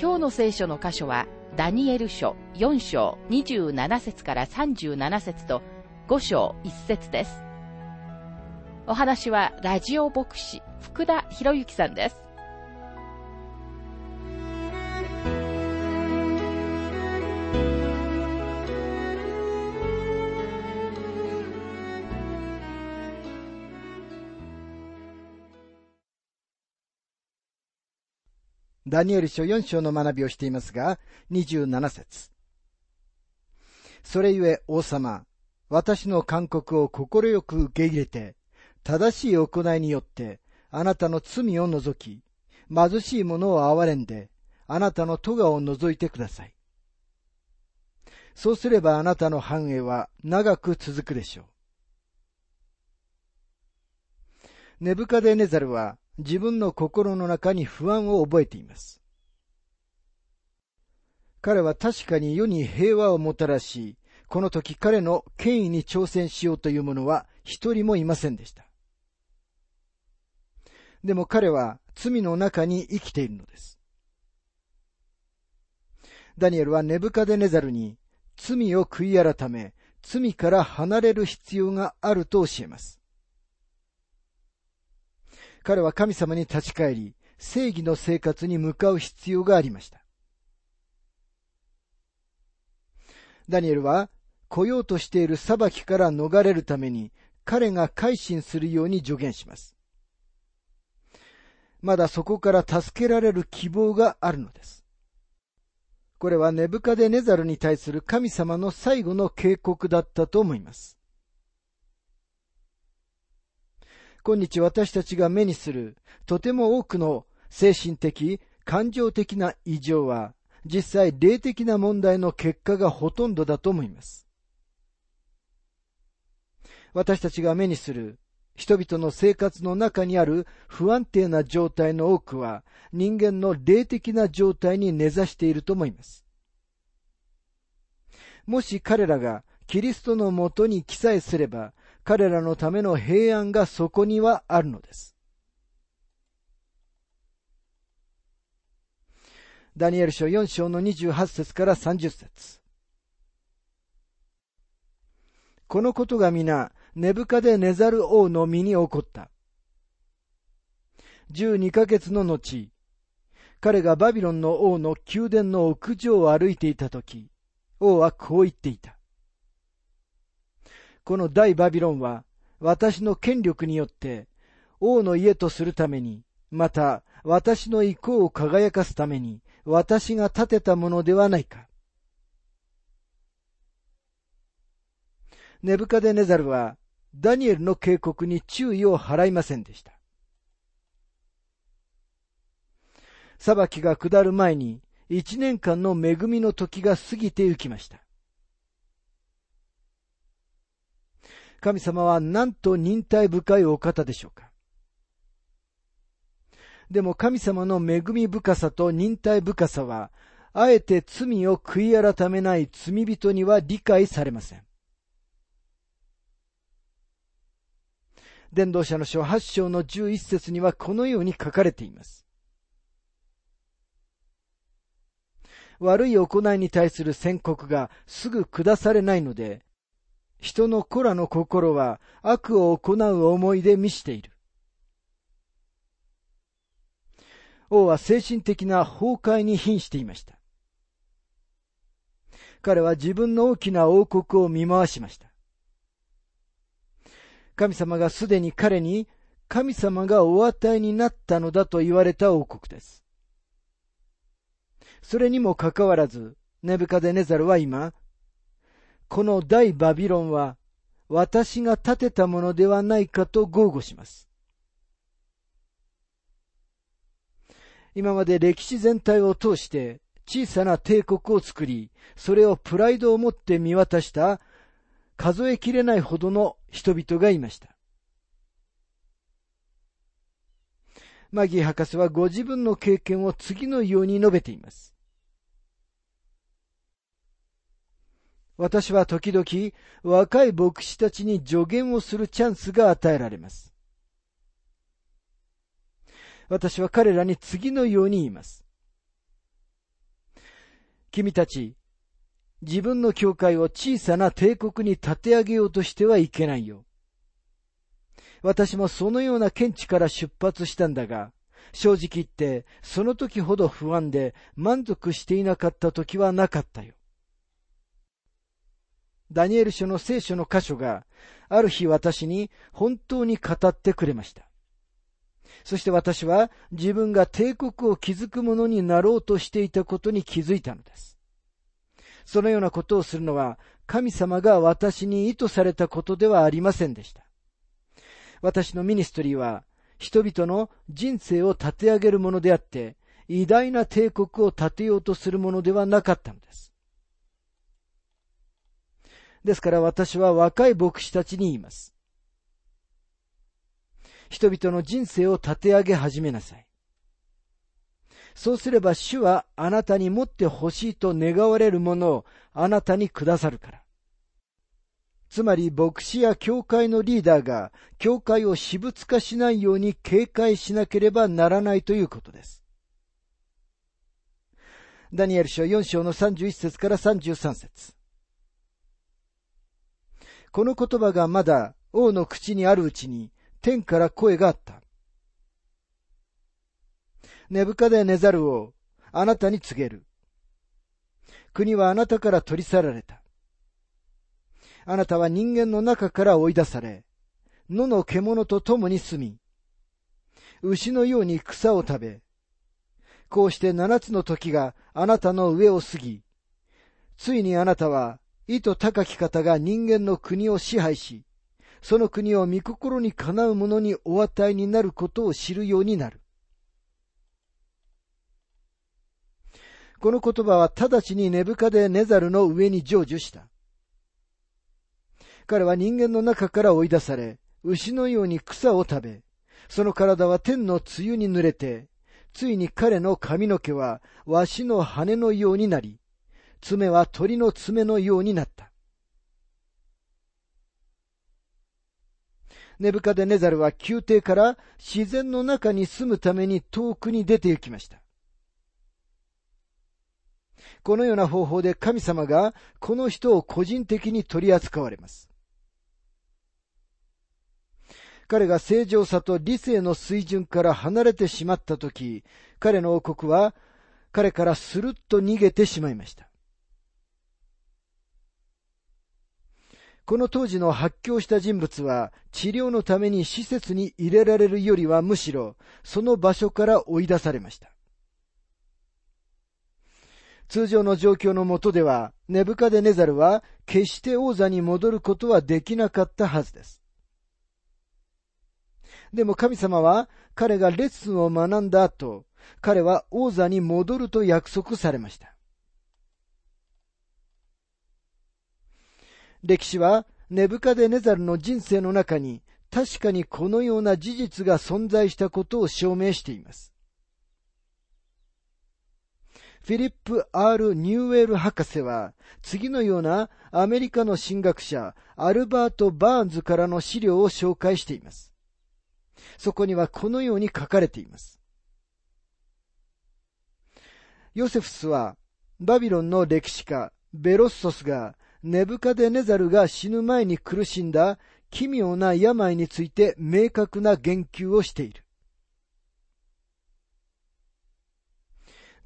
今日の聖書の箇所は、ダニエル書4章27節から37節と5章1節です。お話はラジオ牧師福田博之さんです。ダニエル書4章の学びをしていますが、27節それゆえ王様、私の勧告を快く受け入れて、正しい行いによって、あなたの罪を除き、貧しい者を憐れんで、あなたの咎を除いてください。そうすればあなたの繁栄は長く続くでしょう。ネブカデネザルは自分の心の中に不安を覚えています。彼は確かに世に平和をもたらし、この時彼の権威に挑戦しようという者は一人もいませんでした。でも彼は罪の中に生きているのです。ダニエルはネブカデネザルに罪を悔い改め、罪から離れる必要があると教えます。彼は神様に立ち返り、正義の生活に向かう必要がありました。ダニエルは、来ようとしている裁きから逃れるために、彼が改心するように助言します。まだそこから助けられる希望があるのです。これはネブカデネザルに対する神様の最後の警告だったと思います。今日私たちが目にするとても多くの精神的、感情的な異常は、実際霊的な問題の結果がほとんどだと思います。私たちが目にする人々の生活の中にある不安定な状態の多くは人間の霊的な状態に根ざしていると思います。もし彼らがキリストのもとに記載すれば、彼らのための平安がそこにはあるのです。ダニエル書4章の28節から30節このことが皆、根深でネザル王の身に起こった。12ヶ月の後、彼がバビロンの王の宮殿の屋上を歩いていたとき、王はこう言っていた。この大バビロンは私の権力によって王の家とするために、また私の意向を輝かすために私が建てたものではないか。ネブカデネザルはダニエルの警告に注意を払いませんでした。裁きが下る前に一年間の恵みの時が過ぎて行きました。神様はなんと忍耐深いお方でしょうか？でも神様の恵み深さと忍耐深さは、あえて罪を悔い改めない罪人には理解されません。伝道者の書8章の11節にはこのように書かれています。悪い行いに対する宣告がすぐ下されないので、人の子らの心は悪を行う思いで満ちている。王は精神的な崩壊に瀕していました。彼は自分の大きな王国を見回しました。神様がすでに彼に神様がお与えになったのだと言われた王国です。それにもかかわらず、ネブカデネザルは今、この大バビロンは私が建てたものではないかと豪語します。今まで歴史全体を通して小さな帝国を作り、それをプライドを持って見渡した数えきれないほどの人々がいました。マギー博士はご自分の経験を次のように述べています。私は時々若い牧師たちに助言をするチャンスが与えられます。私は彼らに次のように言います。君たち、自分の教会を小さな帝国に立て上げようとしてはいけないよ。私もそのような見地から出発したんだが、正直言ってその時ほど不安で満足していなかった時はなかったよ。ダニエル書の聖書の箇所がある日私に本当に語ってくれました。そして私は自分が帝国を築く者になろうとしていたことに気づいたのです。そのようなことをするのは神様が私に意図されたことではありませんでした。私のミニストリーは人々の人生を立て上げるものであって、偉大な帝国を建てようとするものではなかったのです。ですから私は若い牧師たちに言います。人々の人生を立て上げ始めなさい。そうすれば主はあなたに持ってほしいと願われるものをあなたにくださるから。つまり牧師や教会のリーダーが教会を私物化しないように警戒しなければならないということです。ダニエル書4章の31節から33節この言葉がまだ王の口にあるうちに天から声があった。ネブカデネザルをあなたに告げる。国はあなたから取り去られた。あなたは人間の中から追い出され、野の獣と共に住み、牛のように草を食べ、こうして七つの時があなたの上を過ぎ、ついにあなたは意図高き方が人間の国を支配し、その国を御心にかなう者にお与えになることを知るようになる。この言葉は直ちにネブカデネザルの上に成就した。彼は人間の中から追い出され、牛のように草を食べ、その体は天の梅雨に濡れて、ついに彼の髪の毛はわしの羽のようになり、爪は鳥の爪のようになった。ネブカデネザルは宮廷から自然の中に住むために遠くに出て行きました。このような方法で神様がこの人を個人的に取り扱われます。彼が正常さと理性の水準から離れてしまったとき、彼の王国は彼からスルッと逃げてしまいました。この当時の発狂した人物は治療のために施設に入れられるよりはむしろその場所から追い出されました。通常の状況のもとでは、ネブカデネザルは決して王座に戻ることはできなかったはずです。でも神様は彼がレッスンを学んだ後、彼は王座に戻ると約束されました。歴史はネブカデネザルの人生の中に確かにこのような事実が存在したことを証明しています。フィリップ・ R・ ニューエル博士は次のようなアメリカの神学者アルバート・バーンズからの資料を紹介しています。そこにはこのように書かれています。ヨセフスはバビロンの歴史家ベロッソスがネブカデネザルが死ぬ前に苦しんだ奇妙な病について明確な言及をしている。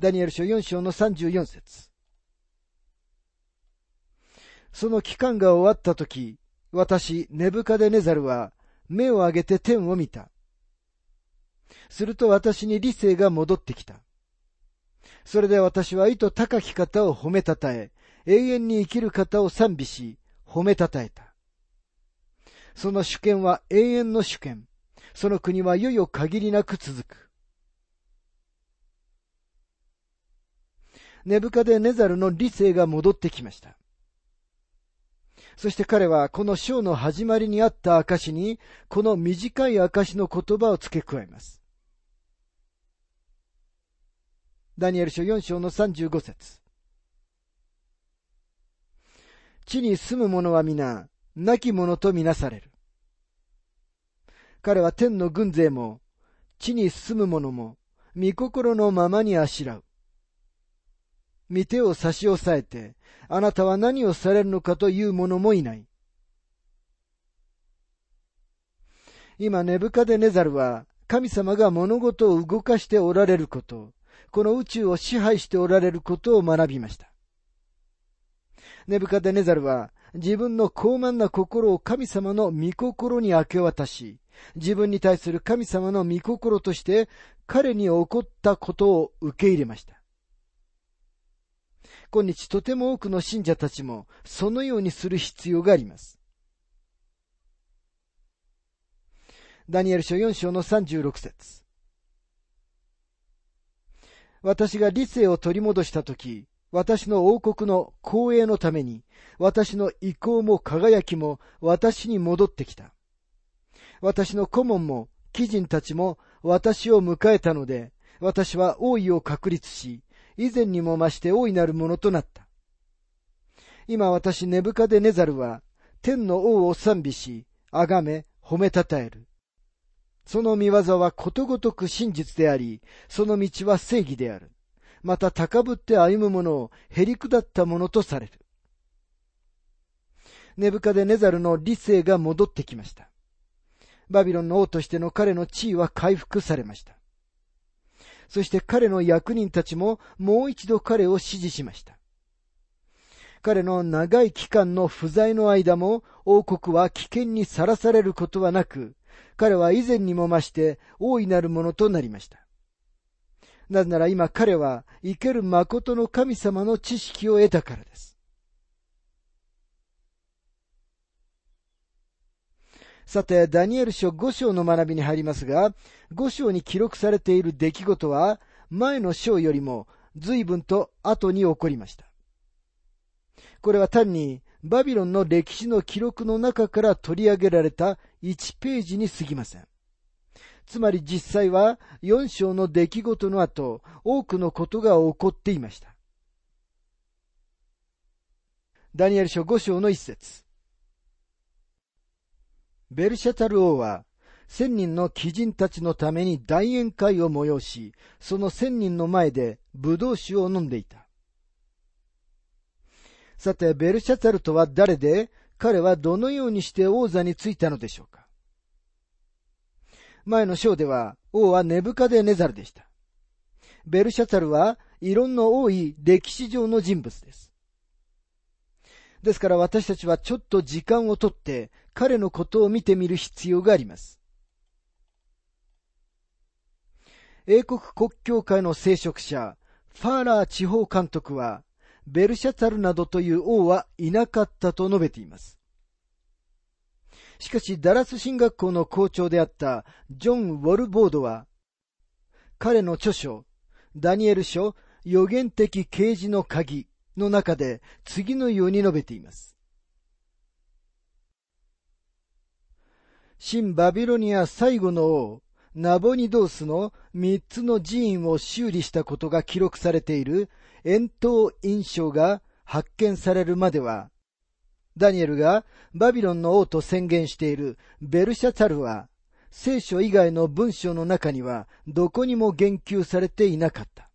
ダニエル書4章の34節その期間が終わった時、私、ネブカデネザルは目を上げて天を見た。すると私に理性が戻ってきた。それで私は意図高き方を褒めたたえ、永遠に生きる方を賛美し、褒めたたえた。その主権は永遠の主権。その国はいよいよ限りなく続く。ネブカデネザルの理性が戻ってきました。そして彼はこの章の始まりにあった証に、この短い証の言葉を付け加えます。ダニエル書4章の35節地に住む者は皆、亡き者とみなされる。彼は天の軍勢も、地に住む者も、御心のままにあしらう。御手を差し押さえて、あなたは何をされるのかという者もいない。今、ネブカデネザルは、神様が物事を動かしておられること、この宇宙を支配しておられることを学びました。ネブカデネザルは、自分の高慢な心を神様の御心に明け渡し、自分に対する神様の御心として彼に起こったことを受け入れました。今日とても多くの信者たちもそのようにする必要があります。ダニエル書4章の36節私が理性を取り戻したとき、私の王国の光栄のために、私の意向も輝きも私に戻ってきた。私の顧問も、貴人たちも私を迎えたので、私は王位を確立し、以前にも増して大いなるものとなった。今私ネブカデネザルは、天の王を賛美し、崇め、褒めたたえる。その見業はことごとく真実であり、その道は正義である。また高ぶって歩む者をへり下ったものとされる。ネブカデネザルの理性が戻ってきました。バビロンの王としての彼の地位は回復されました。そして彼の役人たちももう一度彼を支持しました。彼の長い期間の不在の間も王国は危険にさらされることはなく、彼は以前にも増して大いなるものとなりました。なぜなら今彼は生ける誠の神様の知識を得たからです。さて、ダニエル書5章の学びに入りますが、5章に記録されている出来事は、前の章よりも随分と後に起こりました。これは単にバビロンの歴史の記録の中から取り上げられた1ページに過ぎません。つまり実際は4章の出来事の後、多くのことが起こっていました。ダニエル書5章の一節。ベルシャタル王は、千人の貴人たちのために大宴会を催し、その千人の前で葡萄酒を飲んでいた。さて、ベルシャタルとは誰で、彼はどのようにして王座についたのでしょうか前の章では王はネブカデネザルでした。ベルシャツァルは異論の多い歴史上の人物です。ですから私たちはちょっと時間をとって彼のことを見てみる必要があります。英国国教会の聖職者、ファーラー地方監督は、ベルシャツァルなどという王はいなかったと述べています。しかし、ダラス進学校の校長であったジョン・ウォルボードは、彼の著書、ダニエル書予言的啓示の鍵の中で次のように述べています。新バビロニア最後の王、ナボニドースの三つの寺院を修理したことが記録されている円筒印象が発見されるまでは、ダニエルがバビロンの王と宣言しているベルシャツァルは、聖書以外の文章の中にはどこにも言及されていなかった。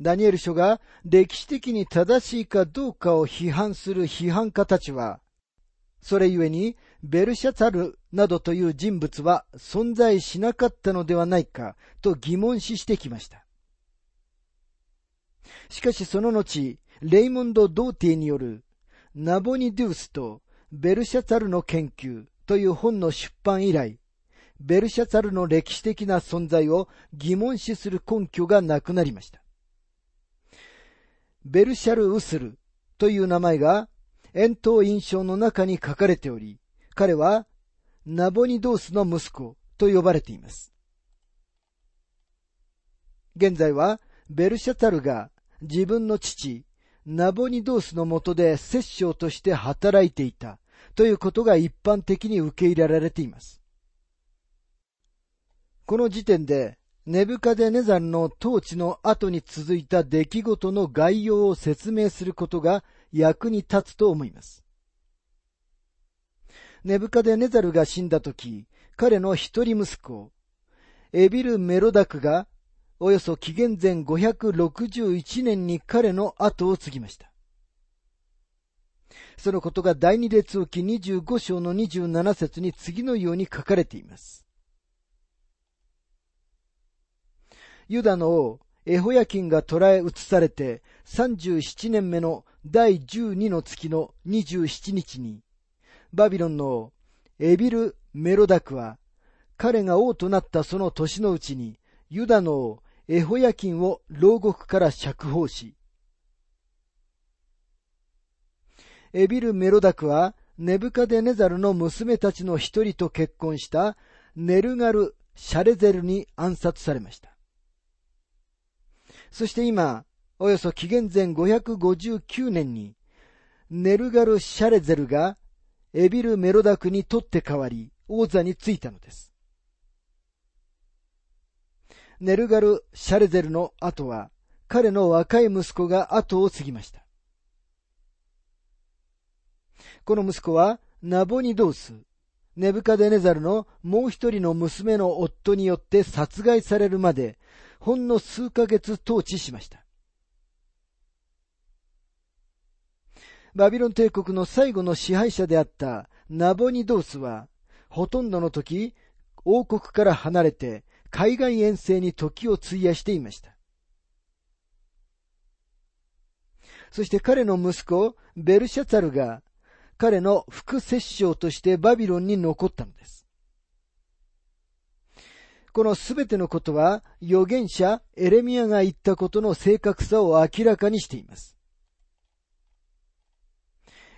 ダニエル書が歴史的に正しいかどうかを批判する批判家たちは、それゆえにベルシャツァルなどという人物は存在しなかったのではないかと疑問視してきました。しかしその後、レイモンド・ドーティによるナボニデュースとベルシャツァルの研究という本の出版以来、ベルシャツァルの歴史的な存在を疑問視する根拠がなくなりました。ベルシャル・ウスルという名前が円筒印象の中に書かれており、彼はナボニドースの息子と呼ばれています。現在はベルシャツァルが自分の父、ナボニドースのもとで摂政として働いていたということが一般的に受け入れられています。この時点で、ネブカデネザルの統治の後に続いた出来事の概要を説明することが役に立つと思います。ネブカデネザルが死んだ時、彼の一人息子、エビル・メロダクがおよそ紀元前561年に彼の後を継ぎました。そのことが第二列王記25章の27節に次のように書かれています。ユダの王、エホヤキンが捕らえ移されて37年目の第12の月の27日に、バビロンの王、エビル・メロダクは、彼が王となったその年のうちに、ユダの王、エホヤキンを牢獄から釈放し、エビル・メロダクは、ネブカデネザルの娘たちの一人と結婚したネルガル・シャレゼルに暗殺されました。そして今、およそ紀元前559年に、ネルガル・シャレゼルがエビル・メロダクに取って代わり王座についたのです。ネルガル・シャレゼルの後は、彼の若い息子が後を継ぎました。この息子は、ナボニドース、ネブカデネザルのもう一人の娘の夫によって殺害されるまで、ほんの数ヶ月統治しました。バビロン帝国の最後の支配者であったナボニドースは、ほとんどの時、王国から離れて海外遠征に時を費やしていました。そして彼の息子、ベルシャツァルが、彼の副摂政としてバビロンに残ったのです。このすべてのことは、預言者エレミアが言ったことの正確さを明らかにしています。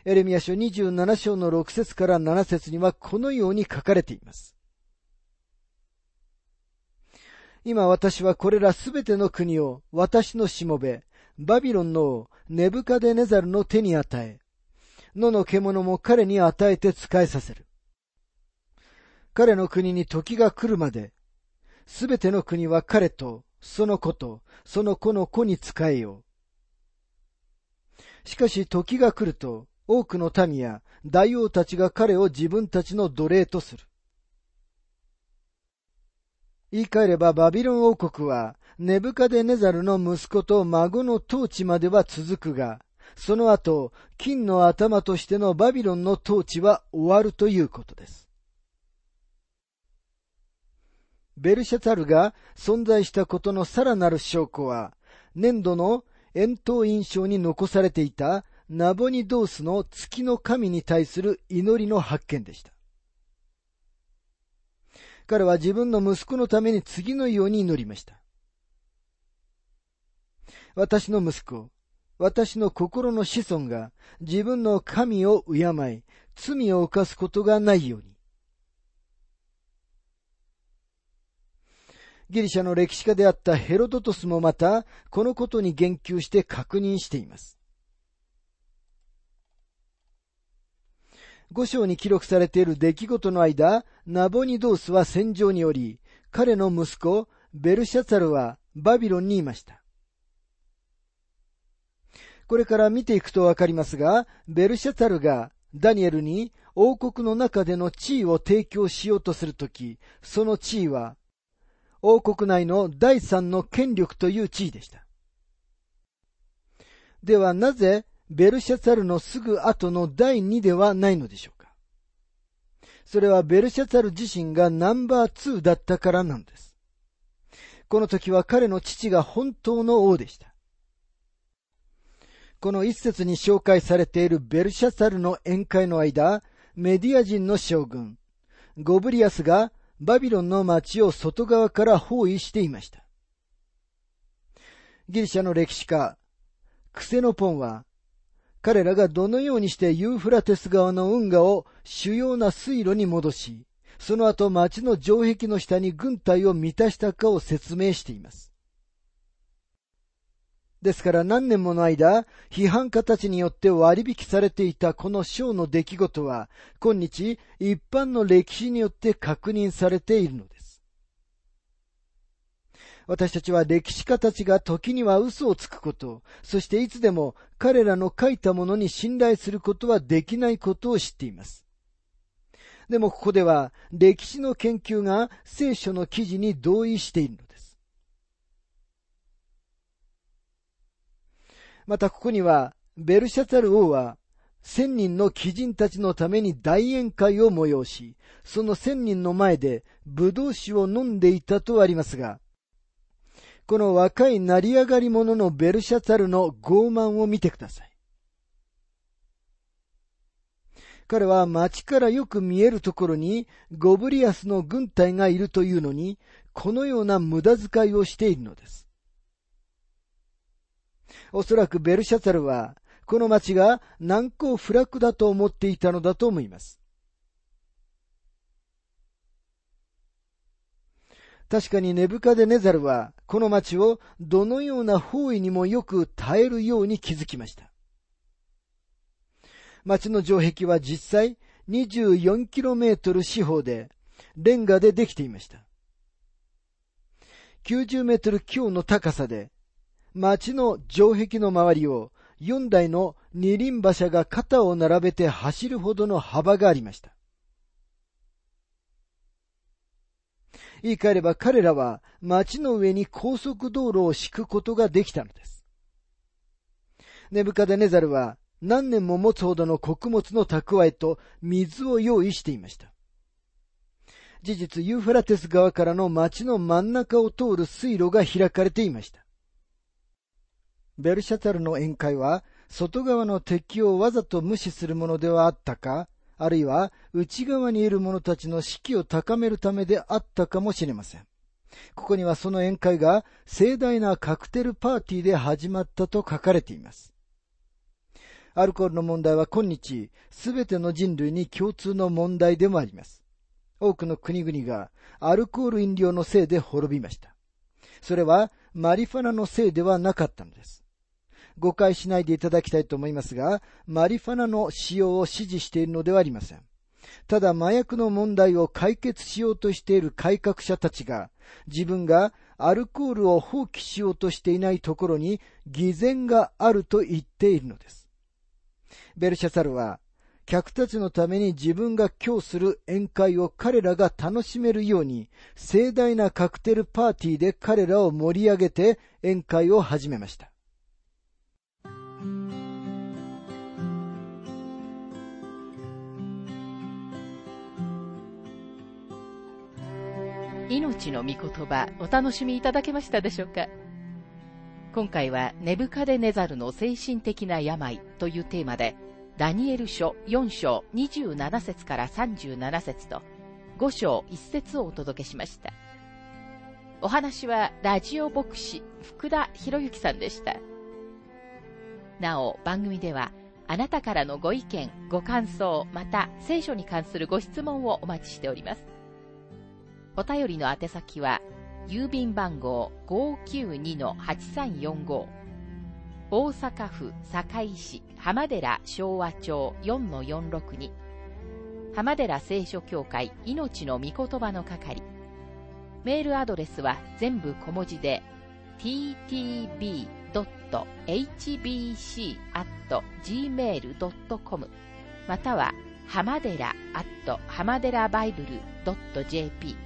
エレミア書27章の6節から7節にはこのように書かれています。今私はこれらすべての国を私のしもべ、バビロンのネブカデネザルの手に与え、野の獣も彼に与えて仕えさせる。彼の国に時が来るまで、すべての国は彼と、その子と、その子の子に仕えよう。しかし時が来ると、多くの民や大王たちが彼を自分たちの奴隷とする。言い換えればバビロン王国は、ネブカデネザルの息子と孫の統治までは続くが、その後、金の頭としてのバビロンの統治は終わるということです。ベルシャツァルが存在したことのさらなる証拠は、年度の遠投印象に残されていたナボニドースの月の神に対する祈りの発見でした。彼は自分の息子のために次のように祈りました。私の息子、私の心の子孫が自分の神を敬い、罪を犯すことがないように。ギリシャの歴史家であったヘロドトスもまた、このことに言及して確認しています。五章に記録されている出来事の間、ナボニドースは戦場におり、彼の息子、ベルシャツァルはバビロンにいました。これから見ていくとわかりますが、ベルシャツァルがダニエルに王国の中での地位を提供しようとするとき、その地位は、王国内の第三の権力という地位でした。ではなぜベルシャツァルのすぐ後の第2ではないのでしょうかそれはベルシャツァル自身がナンバー2だったからなんです。この時は彼の父が本当の王でした。この一節に紹介されているベルシャツァルの宴会の間、メディア人の将軍、ゴブリアスがバビロンの町を外側から包囲していました。ギリシャの歴史家、クセノポンは彼らがどのようにしてユーフラテス川の運河を主要な水路に戻し、その後町の城壁の下に軍隊を満たしたかを説明しています。ですから何年もの間、批判家たちによって割引されていたこの章の出来事は、今日一般の歴史によって確認されているのです。私たちは歴史家たちが時には嘘をつくこと、そしていつでも彼らの書いたものに信頼することはできないことを知っています。でもここでは歴史の研究が聖書の記事に同意しているのです。またここには、ベルシャツァル王は、千人の貴人たちのために大宴会を催し、その千人の前で葡萄酒を飲んでいたとありますが、この若い成り上がり者のベルシャツァルの傲慢を見てください。彼は町からよく見えるところにゴブリアスの軍隊がいるというのに、このような無駄遣いをしているのです。おそらくベルシャツァルは、この町が難攻不落だと思っていたのだと思います。確かにネブカデネザルは、この町をどのような方位にもよく耐えるように気づきました。町の城壁は実際 24km 四方で、レンガでできていました。90メートル強の高さで、町の城壁の周りを4台の二輪馬車が肩を並べて走るほどの幅がありました。言い換えれば彼らは町の上に高速道路を敷くことができたのです。ネブカデネザルは何年も持つほどの穀物の蓄えと水を用意していました。事実、ユーフラテス川からの町の真ん中を通る水路が開かれていました。ベルシャタルの宴会は、外側の敵をわざと無視するものではあったか、あるいは内側にいる者たちの士気を高めるためであったかもしれません。ここにはその宴会が盛大なカクテルパーティーで始まったと書かれています。アルコールの問題は今日、すべての人類に共通の問題でもあります。多くの国々がアルコール飲料のせいで滅びました。それはマリファナのせいではなかったのです。誤解しないでいただきたいと思いますが、マリファナの使用を支持しているのではありません。ただ麻薬の問題を解決しようとしている改革者たちが、自分がアルコールを放棄しようとしていないところに偽善があると言っているのです。ベルシャサルは、客たちのために自分が今日する宴会を彼らが楽しめるように、盛大なカクテルパーティーで彼らを盛り上げて宴会を始めました。命の御言葉お楽しみいただけましたでしょうか？今回はネブカデネザルの精神的な病というテーマでダニエル書4章27節から37節と5章1節をお届けしました。お話はラジオ牧師福田博之さんでした。なお番組ではあなたからのご意見、ご感想、また聖書に関するご質問をお待ちしております。お便りの宛先は、郵便番号592-8345大阪府堺市浜寺昭和町4-462浜寺聖書協会命の御言葉の係メールアドレスは全部小文字で ttb.hbc.gmail.com または浜寺 at 浜寺バイブル .jp